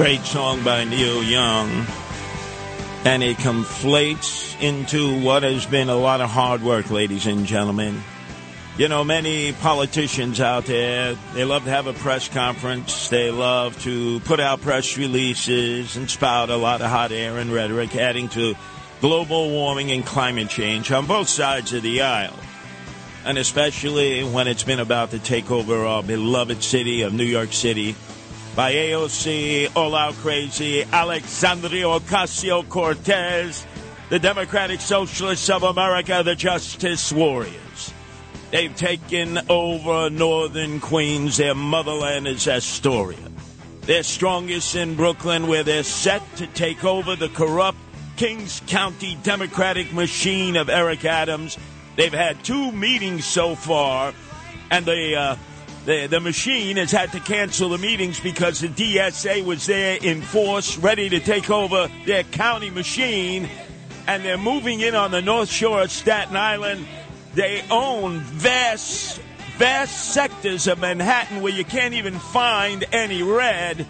Great song by Neil Young. And it conflates into what has been a lot of hard work, ladies and gentlemen. You know, many politicians out there, they love to have a press conference. They love to put out press releases and spout a lot of hot air and rhetoric, adding to global warming and climate change on both sides of the aisle. And especially when it's been about to take over our beloved city of New York City by AOC, All Out Crazy, Alexandria Ocasio Cortez, the Democratic Socialists of America, the Justice Warriors. They've taken over northern Queens. Their motherland is Astoria. They're strongest in Brooklyn, where they're set to take over the corrupt Kings County Democratic machine of Eric Adams. They've had two meetings so far, and the uh, the, the machine has had to cancel the meetings because the DSA was there in force, ready to take over their county machine, and they're moving in on the North Shore of Staten Island. They own vast, vast sectors of Manhattan where you can't even find any red,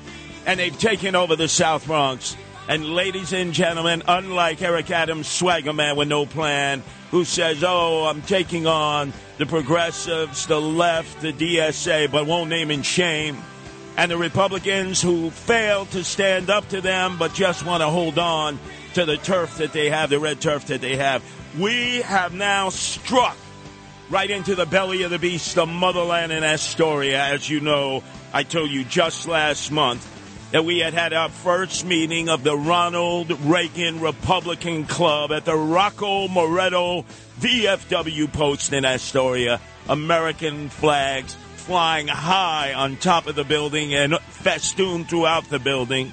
and they've taken over the South Bronx. And ladies and gentlemen, unlike Eric Adams, swagger man with no plan, who says, "Oh, I'm taking on the progressives, the left, the DSA, but won't name and shame," and the Republicans who fail to stand up to them, but just want to hold on to the turf that they have, the red turf that they have. We have now struck right into the belly of the beast, the motherland in Astoria. As you know, I told you just last month that we had had our first meeting of the Ronald Reagan Republican Club at the Rocco Moretto VFW post in Astoria. American flags flying high on top of the building and festooned throughout the building,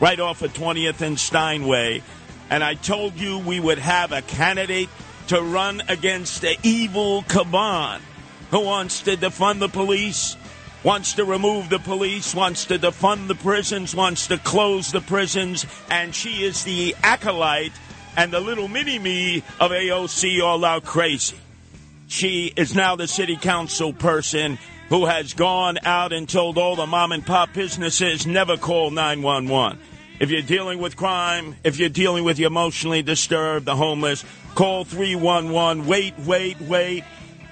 right off of 20th and Steinway. And I told you we would have a candidate to run against the evil Caban who wants to defund the police, wants to remove the police, wants to defund the prisons, wants to close the prisons, and she is the acolyte and the little mini me of AOC all out crazy. She is now the city council person who has gone out and told all the mom and pop businesses never call 911. If you're dealing with crime, if you're dealing with the emotionally disturbed, the homeless, call 311. Wait, wait, wait.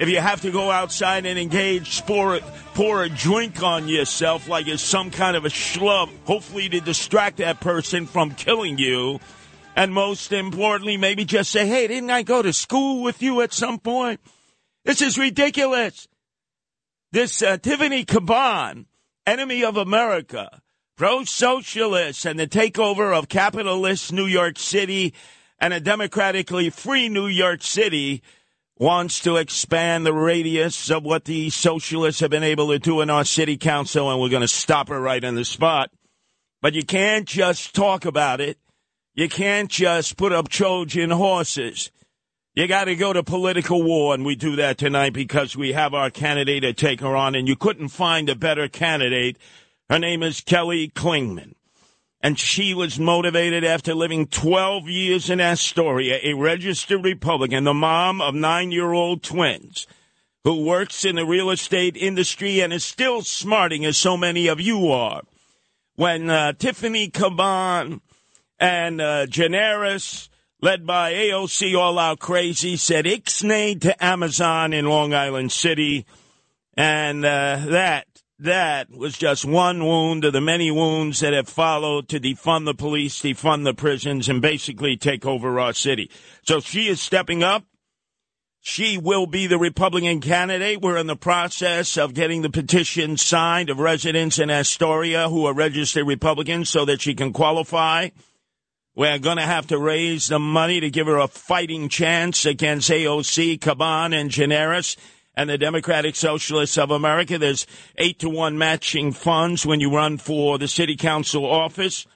If you have to go outside and engage, pour, pour a drink on yourself like you're some kind of a schlub, hopefully to distract that person from killing you. And most importantly, maybe just say, hey, didn't I go to school with you at some point? This is ridiculous. This uh, Tiffany Caban, enemy of America, pro socialist, and the takeover of capitalist New York City and a democratically free New York City wants to expand the radius of what the socialists have been able to do in our city council, and we're going to stop her right on the spot. But you can't just talk about it. You can't just put up Trojan horses. You got to go to political war, and we do that tonight because we have our candidate to take her on, and you couldn't find a better candidate. Her name is Kelly Klingman. And she was motivated after living 12 years in Astoria, a registered Republican, the mom of nine year old twins, who works in the real estate industry and is still smarting as so many of you are. When uh, Tiffany Caban and uh, Gianaris, led by AOC All Out Crazy, said ixnay to Amazon in Long Island City, and uh, that that was just one wound of the many wounds that have followed to defund the police, defund the prisons, and basically take over our city. So she is stepping up. She will be the Republican candidate. We're in the process of getting the petition signed of residents in Astoria who are registered Republicans so that she can qualify. We're going to have to raise the money to give her a fighting chance against AOC, Caban, and Gianaris and the Democratic Socialists of America. There's eight to one matching funds when you run for the city council office.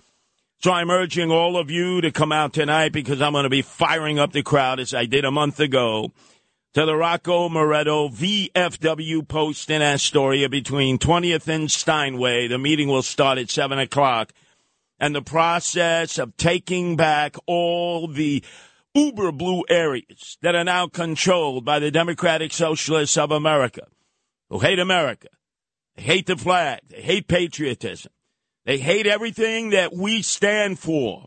So I'm urging all of you to come out tonight because I'm going to be firing up the crowd as I did a month ago to the Rocco Moretto VFW post in Astoria between 20th and Steinway. The meeting will start at 7 o'clock. And the process of taking back all the uber blue areas that are now controlled by the Democratic Socialists of America, who hate America. They hate the flag. They hate patriotism. They hate everything that we stand for.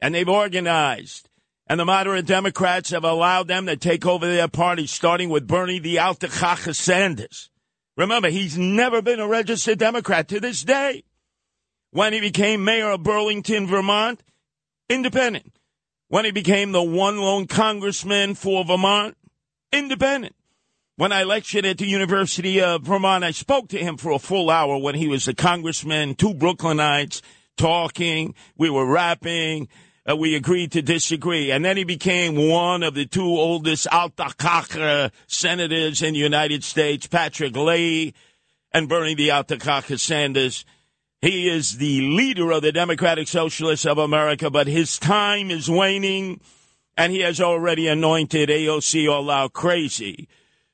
And they've organized. And the moderate Democrats have allowed them to take over their party, starting with Bernie the Altacaja Sanders. Remember, he's never been a registered Democrat to this day. When he became mayor of Burlington, Vermont, independent. When he became the one lone congressman for Vermont, independent. When I lectured at the University of Vermont, I spoke to him for a full hour when he was a congressman, two Brooklynites talking. We were rapping. Uh, we agreed to disagree. And then he became one of the two oldest Altacaja senators in the United States, Patrick Leahy and Bernie the Altacaja Sanders. He is the leader of the Democratic Socialists of America, but his time is waning, and he has already anointed AOC All Out Crazy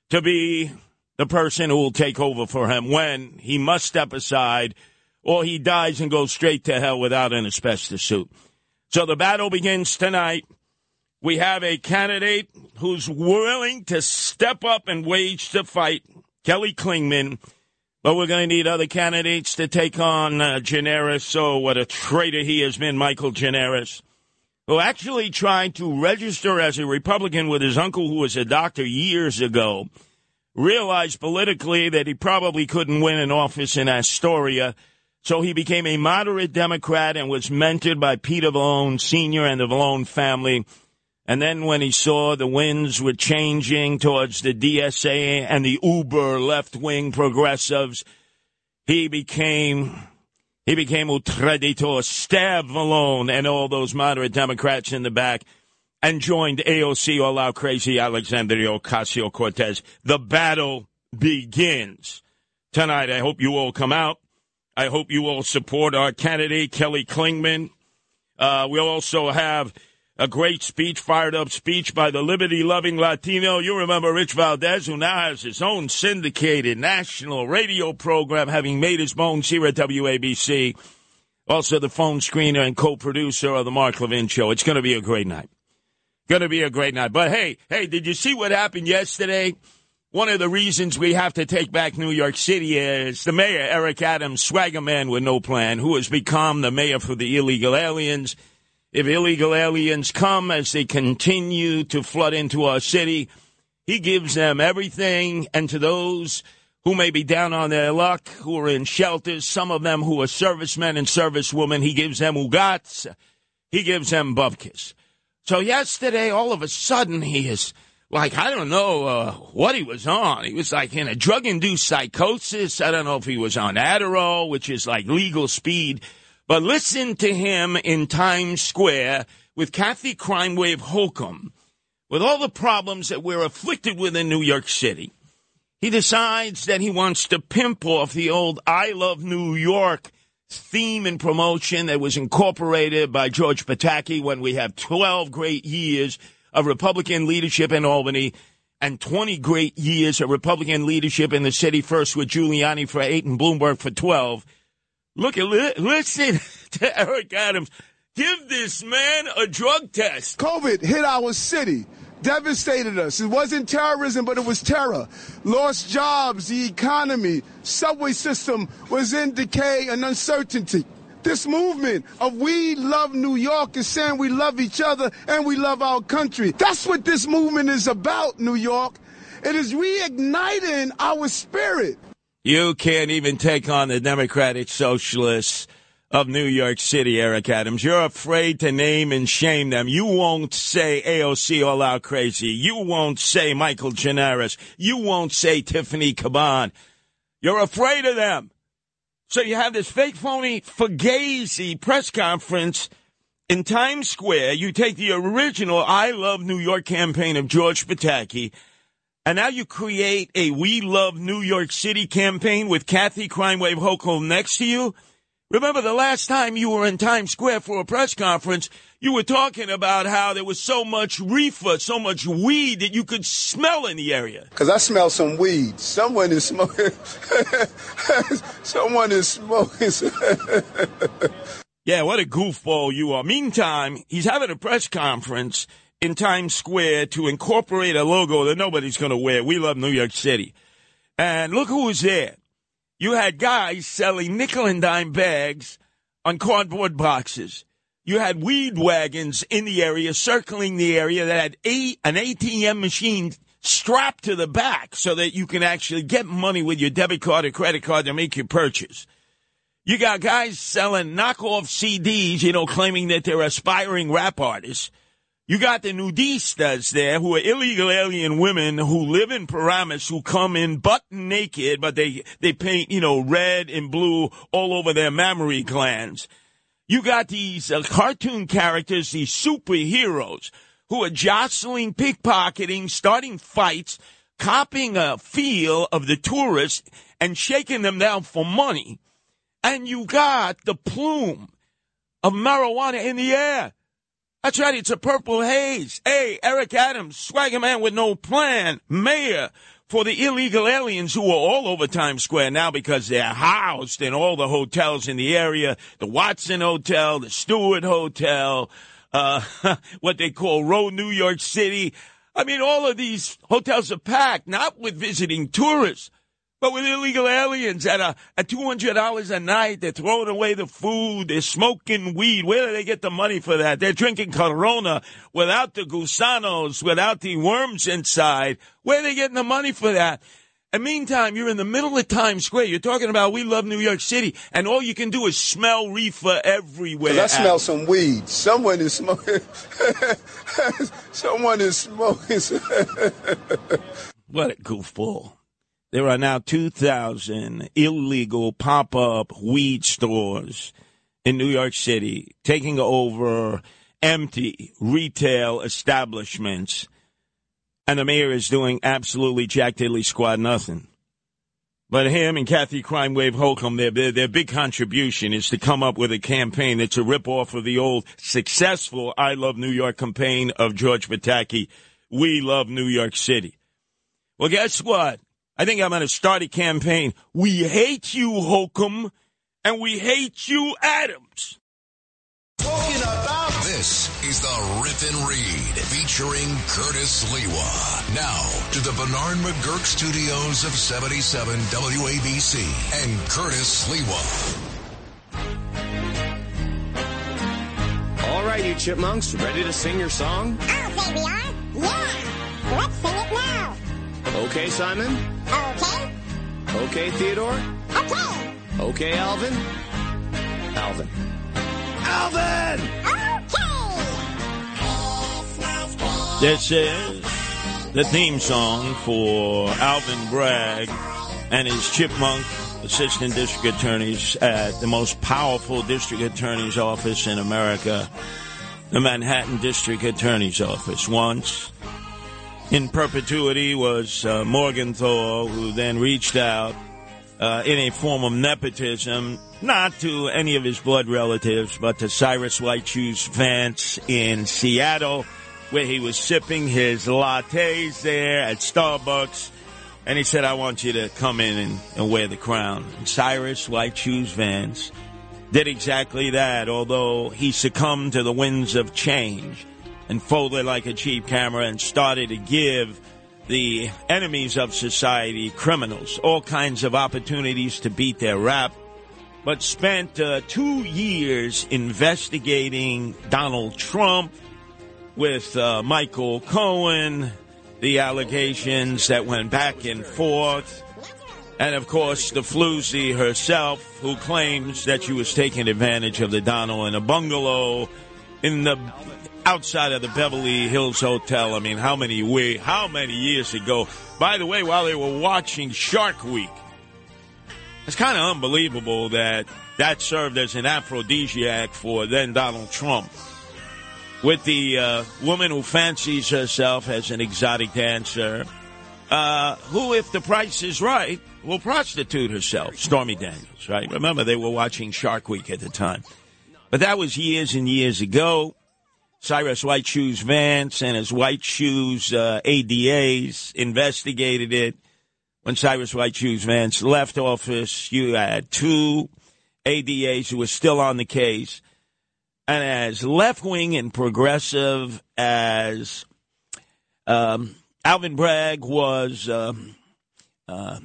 to be the person who will take over for him when he must step aside or he dies and goes straight to hell without an asbestos suit. So the battle begins tonight. We have a candidate who's willing to step up and wage the fight, Kelly Klingman. But we're going to need other candidates to take on uh. Oh, what a traitor he has been, Michael Gianaris, who actually tried to register as a Republican with his uncle, who was a doctor years ago. Realized politically that he probably couldn't win an office in Astoria, so he became a moderate Democrat and was mentored by Peter Vallone Sr. and the Vallone family. And then when he saw the winds were changing towards the DSA and the uber left wing progressives, he became he became un traditor, stabbed Malone and all those moderate Democrats in the back, and joined AOC all out crazy Alexandria Ocasio Cortez. The battle begins tonight. I hope you all come out. I hope you all support our candidate Kelly Klingman. Uh, we'll also have a great speech, fired up speech by the liberty loving Latino. You remember Rich Valdes, who now has his own syndicated national radio program, having made his bones here at WABC. Also, the phone screener and co producer of the Mark Levin Show. It's going to be a great night. Going to be a great night. But hey, hey, did you see what happened yesterday? One of the reasons we have to take back New York City is the mayor, Eric Adams, swagger man with no plan, who has become the mayor for the illegal aliens if illegal aliens come as they continue to flood into our city, he gives them everything. And to those who may be down on their luck, who are in shelters, some of them who are servicemen and servicewomen, he gives them ugats. He gives them bubkis. So yesterday, all of a sudden, he is like, I don't know uh, what he was on. He was like in a drug induced psychosis. I don't know if he was on Adderall, which is like legal speed. But listen to him in Times Square with Kathy Crime Wave Hochul, with all the problems that we're afflicted with in New York City. He decides that he wants to pimp off the old I Love New York theme and promotion that was incorporated by George Pataki when we have 12 great years of Republican leadership in Albany and 20 great years of Republican leadership in the city, first with Giuliani for eight and Bloomberg for 12. Look at, li- listen to Eric Adams. Give this man a drug test. COVID hit our city, devastated us. It wasn't terrorism, but it was terror. Lost jobs, the economy, subway system was in decay and uncertainty. This movement of we love New York is saying we love each other and we love our country. That's what this movement is about, New York. It is reigniting our spirit. You can't even take on the Democratic Socialists of New York City, Eric Adams. You're afraid to name and shame them. You won't say AOC all out crazy. You won't say Michael Gianaris. You won't say Tiffany Caban. You're afraid of them. So you have this fake phony Fugazi press conference in Times Square. You take the original I Love New York campaign of George Pataki, and now you create a We Love New York City campaign with Kathy Crime Wave Hochul next to you. Remember the last time you were in Times Square for a press conference, you were talking about how there was so much reefer, so much weed that you could smell in the area. Cause I smell some weed. Someone is smoking. Someone is smoking. Yeah, what a goofball you are. Meantime, he's having a press conference in Times Square to incorporate a logo that nobody's going to wear. We love New York City. And look who was there. You had guys selling nickel and dime bags on cardboard boxes. You had weed wagons in the area, circling the area that had a, an ATM machine strapped to the back so that you can actually get money with your debit card or credit card to make your purchase. You got guys selling knockoff CDs, you know, claiming that they're aspiring rap artists. You got the nudistas there who are illegal alien women who live in Paramus who come in butt naked, but they, they paint, you know, red and blue all over their mammary glands. You got these uh, cartoon characters, these superheroes who are jostling, pickpocketing, starting fights, copying a feel of the tourists and shaking them down for money. And you got the plume of marijuana in the air. That's right, it's a purple haze. Hey, Eric Adams, swagger man with no plan, mayor for the illegal aliens who are all over Times Square now because they're housed in all the hotels in the area, the Watson Hotel, the Stewart Hotel, uh, what they call Row New York City. I mean, all of these hotels are packed, not with visiting tourists, but with illegal aliens at a at two hundred dollars a night. They're throwing away the food. They're smoking weed. Where do they get the money for that? They're drinking Corona without the gusanos, without the worms inside. Where are they getting the money for that? And meantime, you're in the middle of Times Square. You're talking about we love New York City, and all you can do is smell reefer everywhere. I smell some weed. Someone is smoking. Someone is smoking. What a goofball. There are now 2,000 illegal pop up weed stores in New York City taking over empty retail establishments. And the mayor is doing absolutely jack diddly squad nothing. But him and Kathy Crime Wave Hochul, their, their, their big contribution is to come up with a campaign that's a ripoff of the old successful I Love New York campaign of George Pataki. We love New York City. Well, guess what? I think I'm going to start a campaign. We hate you, Hochul, and we hate you, Adams. This is the Rip and Read featuring Curtis Sliwa. Now to the Bernard McGurk studios of 77 WABC and Curtis Sliwa. All right, you chipmunks, ready to sing your song? I'll say we are. Yeah. Let's sing it now. Okay, Simon? Okay. Okay, Theodore? Okay. Okay, Alvin? Alvin. Alvin! Okay. This is the theme song for Alvin Bragg and his chipmunk assistant district attorneys at the most powerful district attorney's office in America, the Manhattan District Attorney's Office. Once in perpetuity was uh, Morgenthau, who then reached out uh, in a form of nepotism, not to any of his blood relatives, but to Cyrus White Shoes Vance in Seattle, where he was sipping his lattes there at Starbucks. And he said, I want you to come in and, and wear the crown. And Cyrus White Vance did exactly that, although he succumbed to the winds of change and folded like a cheap camera and started to give the enemies of society, criminals, all kinds of opportunities to beat their rap, but spent uh, two years investigating Donald Trump with uh, Michael Cohen, the allegations that went back and forth. And of course, the floozy herself, who claims that she was taking advantage of the Donald in a bungalow in the outside of the Beverly Hills Hotel. I mean, how many we, how many years ago? By the way, while they were watching Shark Week, it's kind of unbelievable that that served as an aphrodisiac for then Donald Trump. With the uh, woman who fancies herself as an exotic dancer, uh, who, if the price is right, will prostitute herself, Stormy Daniels, right? Remember, they were watching Shark Week at the time. But that was years and years ago. Cyrus White Shoes Vance and his White Shoes uh, ADAs investigated it. When Cyrus White Shoes Vance left office, you had two ADAs who were still on the case. And as left wing and progressive as um, Alvin Bragg was um, uh,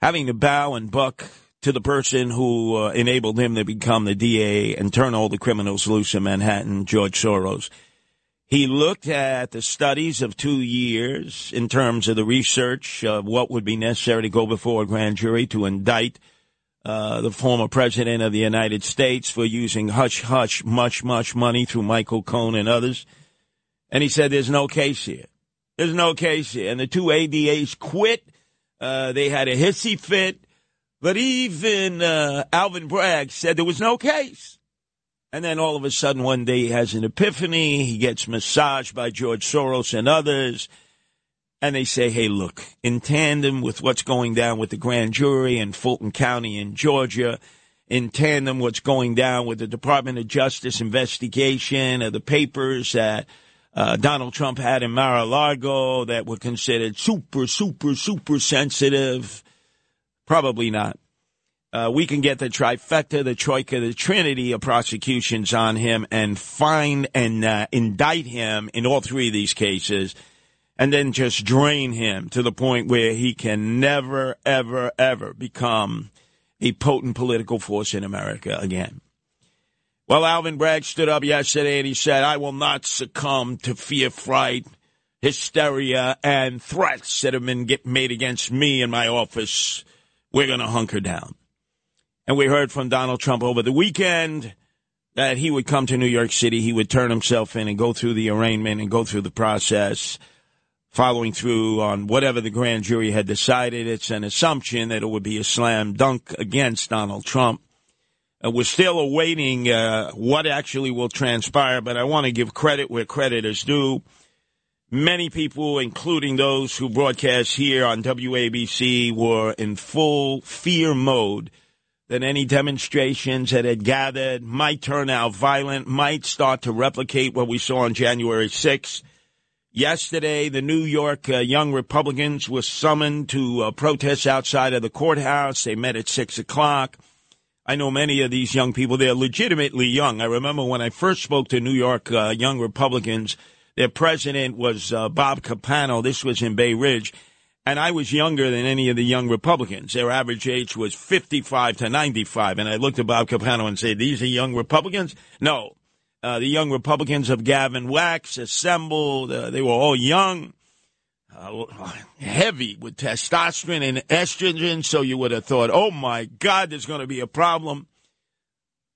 having to bow and buck to the person who uh, enabled him to become the DA and turn all the criminals loose in Manhattan, George Soros. He looked at the studies of two years in terms of the research of what would be necessary to go before a grand jury to indict uh, the former president of the United States for using hush hush much much money through Michael Cohen and others. And he said, "There's no case here. There's no case here." And the two ADAs quit. Uh, they had a hissy fit. But even uh, Alvin Bragg said there was no case. And then all of a sudden, one day he has an epiphany. He gets massaged by George Soros and others. And they say, hey, look, in tandem with what's going down with the grand jury in Fulton County in Georgia, in tandem what's going down with the Department of Justice investigation of the papers that uh, Donald Trump had in Mar-a-Lago that were considered super, super, super sensitive Probably not. Uh, we can get the trifecta, the troika, the trinity of prosecutions on him and find and uh, indict him in all three of these cases and then just drain him to the point where he can never, ever, ever become a potent political force in America again. Well, Alvin Bragg stood up yesterday and he said, I will not succumb to fear, fright, hysteria, and threats that have been made against me in my office we're going to hunker down. And we heard from Donald Trump over the weekend that he would come to New York City, he would turn himself in and go through the arraignment and go through the process, following through on whatever the grand jury had decided. It's an assumption that it would be a slam dunk against Donald Trump. Uh, we're still awaiting uh, what actually will transpire, but I want to give credit where credit is due. Many people, including those who broadcast here on WABC, were in full fear mode that any demonstrations that had gathered might turn out violent, might start to replicate what we saw on January 6th. Yesterday, the New York uh, Young Republicans were summoned to uh, protest outside of the courthouse. They met at 6 o'clock. I know many of these young people. They're legitimately young. I remember when I first spoke to New York uh, Young Republicans – their president was uh, Bob Capano. This was in Bay Ridge. And I was younger than any of the young Republicans. Their average age was 55 to 95. And I looked at Bob Capano and said, These are young Republicans? No. Uh, the young Republicans of Gavin Wax assembled. Uh, they were all young, uh, heavy with testosterone and estrogen. So you would have thought, oh my God, there's going to be a problem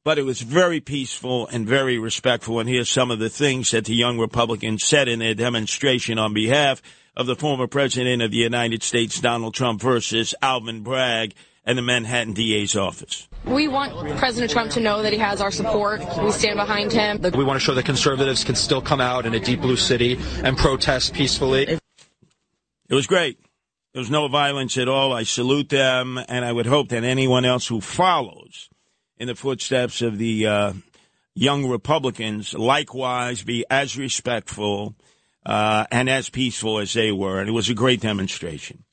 but it was very peaceful and very respectful. And here's some of the things that the young Republicans said in their demonstration on behalf of the former president of the United States, Donald Trump, versus Alvin Bragg and the Manhattan DA's office. We want President Trump to know that he has our support. We stand behind him. We want to show that conservatives can still come out in a deep blue city and protest peacefully. It was great. There was no violence at all. I salute them, and I would hope that anyone else who follows in the footsteps of the uh, young Republicans likewise be as respectful uh, and as peaceful as they were. And it was a great demonstration.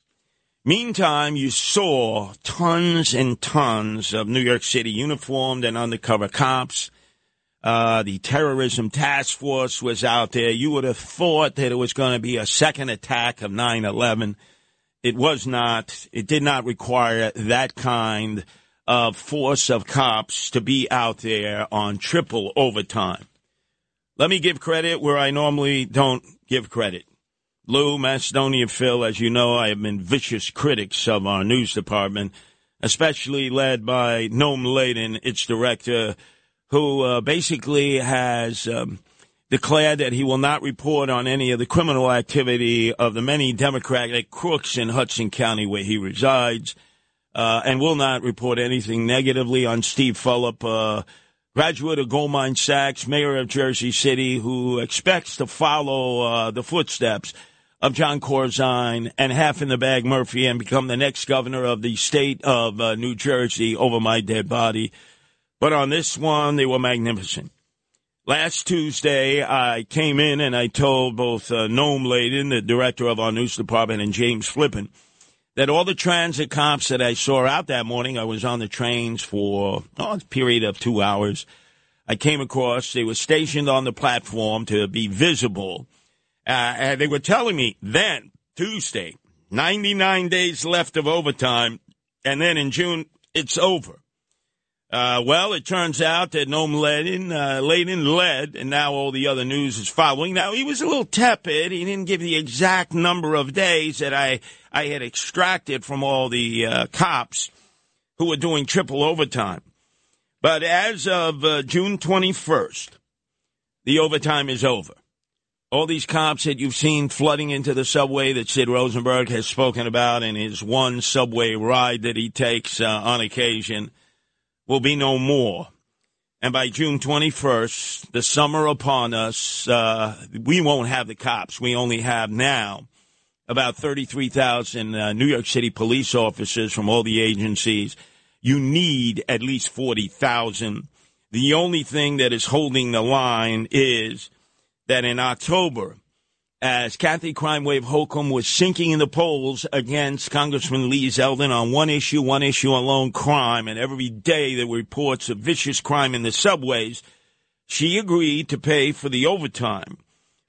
Meantime, you saw tons and tons of New York City uniformed and undercover cops. Uh, the terrorism task force was out there. You would have thought that it was going to be a second attack of 9 11. It was not. It did not require that kind of force of cops to be out there on triple overtime. Let me give credit where I normally don't give credit. Lou, Macedonia, Phil, as you know, I have been vicious critics of our news department, especially led by Noam Laden, its director, who uh, basically has um, declared that he will not report on any of the criminal activity of the many Democratic crooks in Hudson County where he resides, uh, and will not report anything negatively on Steve Fulop, uh, graduate of Goldman Sachs, mayor of Jersey City, who expects to follow uh, the footsteps of Jon Corzine and half in the bag Murphy and become the next governor of the state of uh, New Jersey over my dead body. But on this one, they were magnificent. Last Tuesday, I came in and I told both uh, Noam Laden, the director of our news department, and James Flippin, that all the transit cops that I saw out that morning, I was on the trains for oh, a period of two hours. I came across, they were stationed on the platform to be visible. Uh, and they were telling me then, Tuesday, 99 days left of overtime, and then in June, it's over. Uh, well, it turns out that Noam Laden, uh, Laden led, and now all the other news is following. Now, he was a little tepid. He didn't give the exact number of days that I, I had extracted from all the uh, cops who were doing triple overtime. But as of uh, June 21st, the overtime is over. All these cops that you've seen flooding into the subway that Sid Rosenberg has spoken about in his one subway ride that he takes uh, on occasion will be no more. And by June 21st, the summer upon us, uh, we won't have the cops. We only have now about 33,000 uh, New York City police officers from all the agencies. You need at least 40,000. The only thing that is holding the line is that in October, as Kathy Crime Wave Hochul was sinking in the polls against Congressman Lee Zeldin on one issue, one issue alone, crime, and every day there were reports of vicious crime in the subways, she agreed to pay for the overtime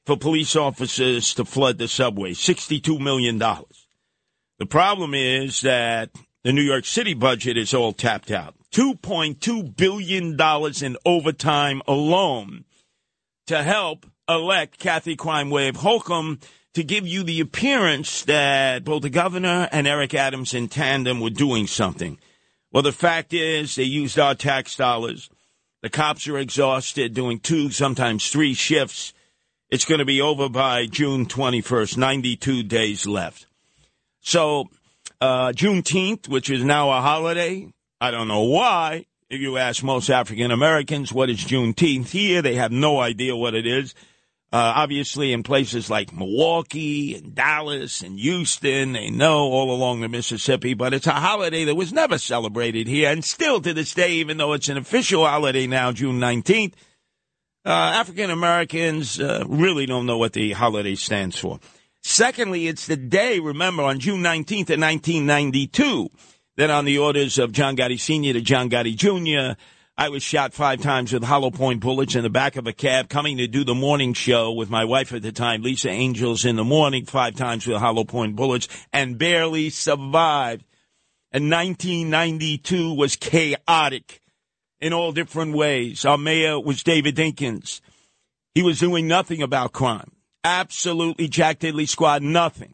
for police officers to flood the subway, $62 million. The problem is that the New York City budget is all tapped out. $2.2 billion in overtime alone to help elect Kathy Crime Wave Hochul to give you the appearance that both the governor and Eric Adams in tandem were doing something. Well, the fact is, they used our tax dollars. The cops are exhausted, doing two, sometimes three shifts. It's going to be over by June 21st, 92 days left. So, uh, Juneteenth, which is now a holiday, I don't know why. If you ask most African Americans what is Juneteenth here, they have no idea what it is. Uh, obviously, in places like Milwaukee and Dallas and Houston, they know all along the Mississippi, but it's a holiday that was never celebrated here. And still to this day, even though it's an official holiday now, June 19th, uh, African Americans uh, really don't know what the holiday stands for. Secondly, it's the day, remember, on June 19th of 1992, that on the orders of John Gotti Sr. to John Gotti Jr., I was shot five times with hollow point bullets in the back of a cab coming to do the morning show with my wife at the time, Lisa Angels, in the morning, five times with hollow point bullets, and barely survived. And 1992 was chaotic in all different ways. Our mayor was David Dinkins. He was doing nothing about crime. Absolutely Jack Diddley squad, nothing.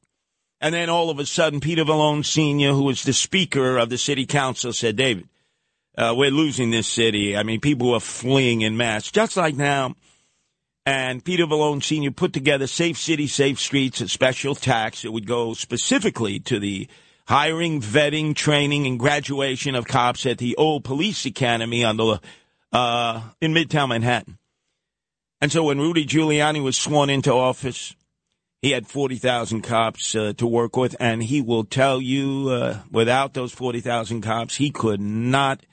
And then all of a sudden, Peter Vallone Sr., who was the speaker of the city council, said, David, uh, we're losing this city. I mean, people are fleeing in mass, just like now. And Peter Vallone Sr. put together Safe City, Safe Streets, a special tax that would go specifically to the hiring, vetting, training, and graduation of cops at the old police academy on the uh, in Midtown Manhattan. And so when Rudy Giuliani was sworn into office, He had 40,000 cops uh, to work with, and he will tell you uh, without those 40,000 cops, he could not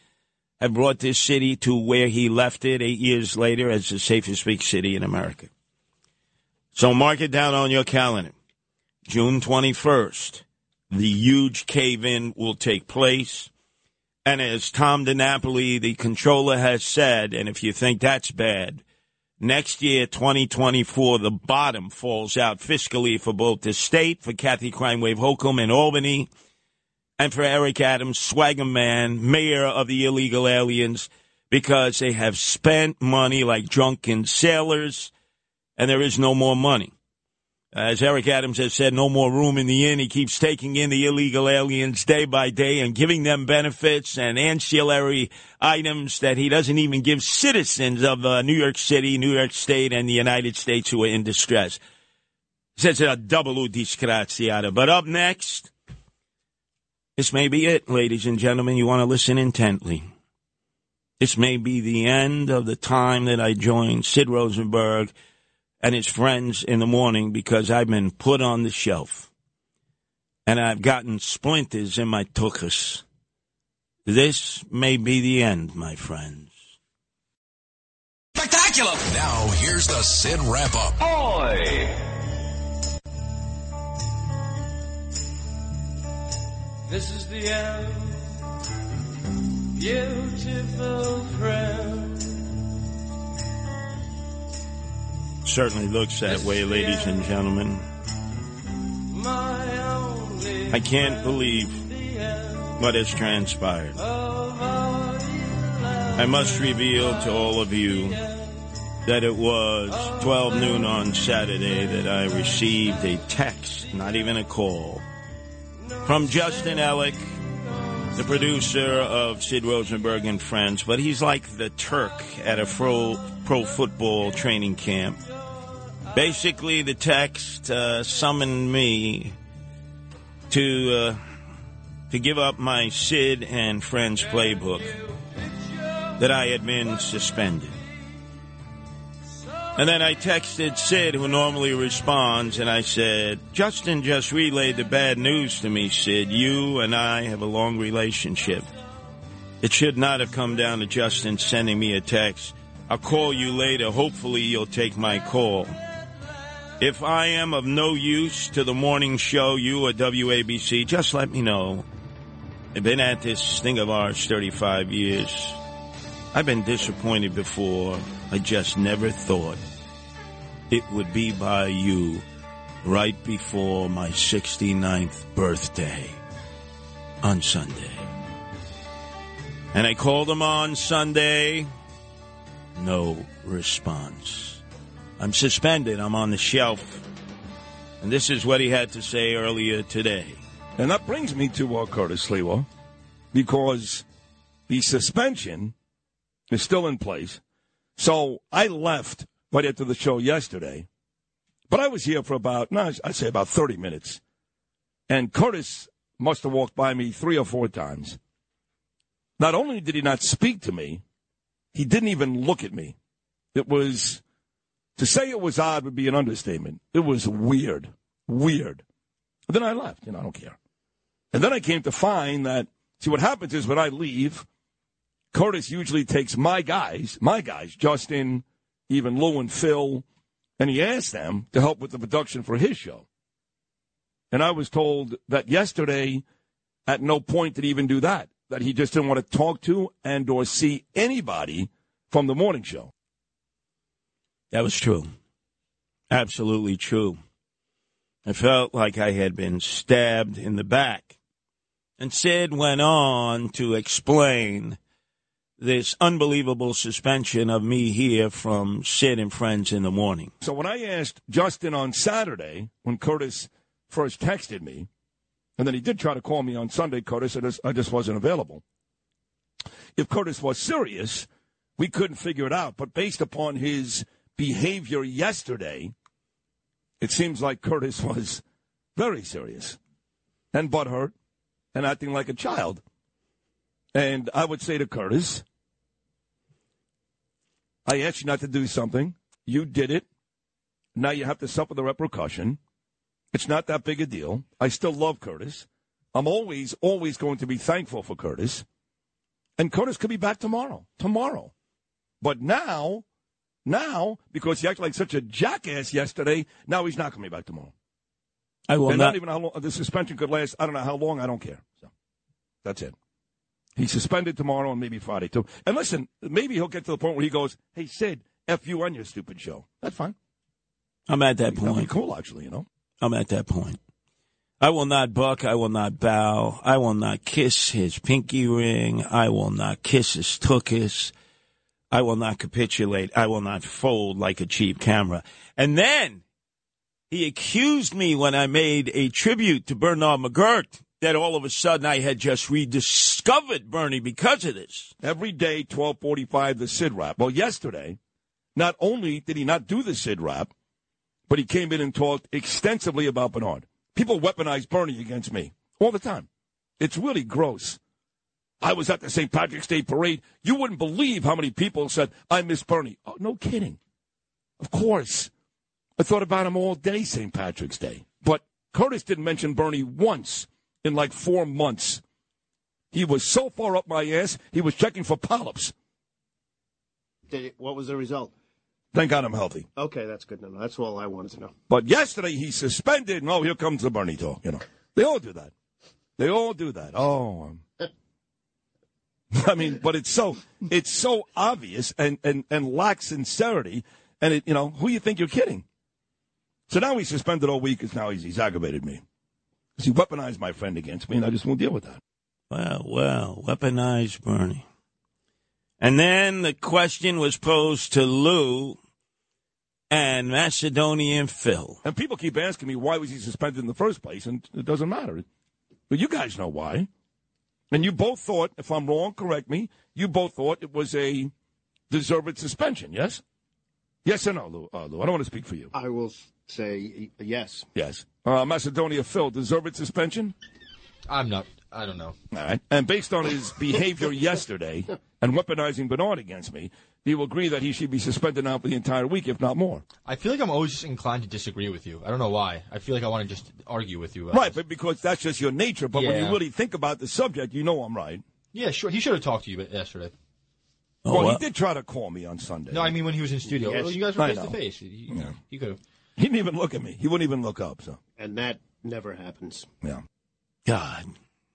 have brought this city to where he left it eight years later as the safest big city in America. So mark it down on your calendar. June 21st, the huge cave in will take place. And as Tom DiNapoli, the controller, has said, and if you think that's bad, next year, 2024, the bottom falls out fiscally for both the state, for Kathy Crime Wave Hochul in Albany, and for Eric Adams, swagger man, mayor of the illegal aliens, because they have spent money like drunken sailors, and there is no more money. As Eric Adams has said, no more room in the inn. He keeps taking in the illegal aliens day by day and giving them benefits and ancillary items that he doesn't even give citizens of uh, New York City, New York State, and the United States who are in distress. Says a double disgraziata. But up next, this may be it, ladies and gentlemen. You want to listen intently. This may be the end of the time that I joined Sid Rosenberg and his friends in the morning because I've been put on the shelf. And I've gotten splinters in my tuchus. This may be the end, my friends. Spectacular! Now, here's the Sid wrap up. Oi! This is the end, beautiful friend. Certainly looks that way, ladies and gentlemen. I can't believe what has transpired. I must reveal to all of you that it was 12 noon on Saturday that I received a text, not even a call, from Justin Ellick, the producer of Sid Rosenberg and Friends, but he's like the Turk at a pro, pro football training camp. Basically, the text uh, summoned me to uh, to give up my Sid and Friends playbook that I had been suspended. And then I texted Sid, who normally responds, and I said, Justin just relayed the bad news to me, Sid. You and I have a long relationship. It should not have come down to Justin sending me a text. I'll call you later. Hopefully, you'll take my call. If I am of no use to the morning show, you or WABC, just let me know. I've been at this thing of ours 35 years. I've been disappointed before. I just never thought it would be by you right before my 69th birthday on Sunday. And I called him on Sunday. No response. I'm suspended. I'm on the shelf. And this is what he had to say earlier today. And that brings me to uh, Curtis Sliwa, because the suspension is still in place. So I left right after the show yesterday, but I was here for about, no, I'd say about 30 minutes. And Curtis must have walked by me three or four times. Not only did he not speak to me, he didn't even look at me. It was, to say it was odd would be an understatement. It was weird, weird. But then I left, you know, I don't care. And then I came to find that, see, what happens is when I leave, Curtis usually takes my guys, my guys, Justin, even Lou and Phil, and he asked them to help with the production for his show. And I was told that yesterday, at no point did he even do that. That he just didn't want to talk to and or see anybody from the morning show. That was true. Absolutely true. I felt like I had been stabbed in the back. And Sid went on to explain this unbelievable suspension of me here from Sid and Friends in the morning. So when I asked Justin on Saturday, when Curtis first texted me, and then he did try to call me on Sunday, Curtis, I I just wasn't available. If Curtis was serious, we couldn't figure it out. But based upon his behavior yesterday, it seems like Curtis was very serious and butthurt and acting like a child. And I would say to Curtis, I asked you not to do something. You did it. Now you have to suffer the repercussion. It's not that big a deal. I still love Curtis. I'm always, always going to be thankful for Curtis. And Curtis could be back tomorrow. Tomorrow. But now, now, because he acted like such a jackass yesterday, now he's not coming back tomorrow. I will and not. not even how long the suspension could last. I don't know how long. I don't care. So that's it. He's suspended tomorrow and maybe Friday too. And listen, maybe he'll get to the point where he goes, "Hey Sid, f you on your stupid show." That's fine. I'm at that That'd be point. cool, actually. You know. I'm at that point. I will not buck. I will not bow. I will not kiss his pinky ring. I will not kiss his tuchus. I will not capitulate. I will not fold like a cheap camera. And then he accused me when I made a tribute to Bernard McGuirk that all of a sudden I had just rediscovered Bernie because of this. Every day, twelve forty-five, the Sid rap. Well, yesterday, not only did he not do the Sid rap, but he came in and talked extensively about Bernard. People weaponize Bernie against me all the time. It's really gross. I was at the St. Patrick's Day parade. You wouldn't believe how many people said, I miss Bernie. Oh, no kidding. Of course. I thought about him all day, St. Patrick's Day. But Curtis didn't mention Bernie once in like four months. He was so far up my ass, he was checking for polyps. Did it, what was the result? Thank God I'm healthy. Okay, that's good to know. That's all I wanted to know. But yesterday he suspended, and oh, here comes the Bernie talk. You know, they all do that. They all do that. Oh, um, I mean, but it's so it's so obvious and and and lacks sincerity. And it, you know, who you think you're kidding? So now he's suspended all week. Because now he's he's aggravated me. 'Cause he weaponized my friend against me, and I just won't deal with that. Well, well, weaponized Bernie. And then the question was posed to Lou and Macedonian Phil. And people keep asking me why was he suspended in the first place, and it doesn't matter. But you guys know why. And you both thought, if I'm wrong, correct me. You both thought it was a deserved suspension. Yes. Yes or no, Lou? Uh, Lou, I don't want to speak for you. I will s- say yes. Yes. Uh, Macedonia Phil, deserved suspension. I'm not. I don't know. All right. And based on his behavior yesterday and weaponizing Bernard against me, do you will agree that he should be suspended now for the entire week, if not more. I feel like I'm always inclined to disagree with you. I don't know why. I feel like I want to just argue with you. about Right, this. but because that's just your nature. But when you really think about the subject, you know I'm right. Yeah, sure. He should have talked to you yesterday. Oh, well, well. he did try to call me on Sunday. No, I mean when he was in studio. Yes. Well, you guys were face to face. He, he could have. He didn't even look at me. He wouldn't even look up. So And that never happens. yeah. God,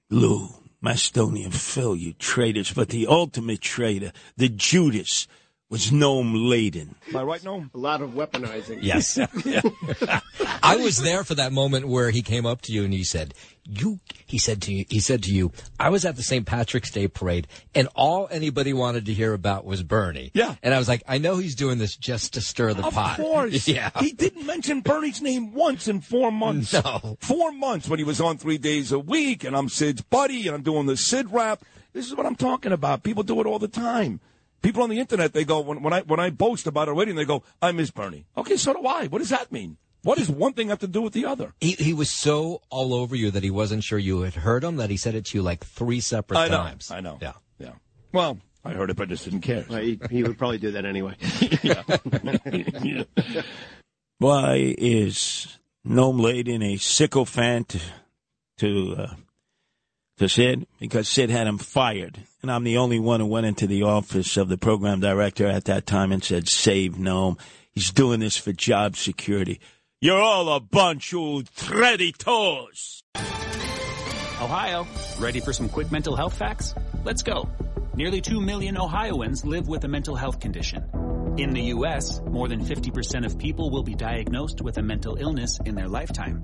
Lou, Macedonian Phil, you traitors. But the ultimate traitor, the Judas, was Noam Laden. Am I right, Noam? A lot of weaponizing. Yes. I was there for that moment where he came up to you and he said, "You." He said to you, "He said to you, I was at the St. Patrick's Day parade, and all anybody wanted to hear about was Bernie." Yeah. and I was like, "I know he's doing this just to stir the Of pot." course. yeah. He didn't mention Bernie's name once in four months. No. Four months when he was on three days a week, and I'm Sid's buddy, and I'm doing the Sid rap. This is what I'm talking about. People do it all the time. People on the internet, they go, when, when I when I boast about a rating, they go, I miss Bernie. Okay, so do I. What does that mean? What does one thing have to do with the other? He, he was so all over you that he wasn't sure you had heard him that he said it to you like three separate I know. times. I know. Yeah. Yeah. Well, I heard it, but I just didn't care. Well, he, he would probably do that anyway. Why is Noam Laden a sycophant to uh, to Sid? Because Sid had him fired, and I'm the only one who went into the office of the program director at that time and said, "Save Noam. He's doing this for job security." You're all a bunch of traitors. Ohio, ready for some quick mental health facts? Let's go. Nearly 2 million Ohioans live with a mental health condition. In the U.S., more than 50% of people will be diagnosed with a mental illness in their lifetime.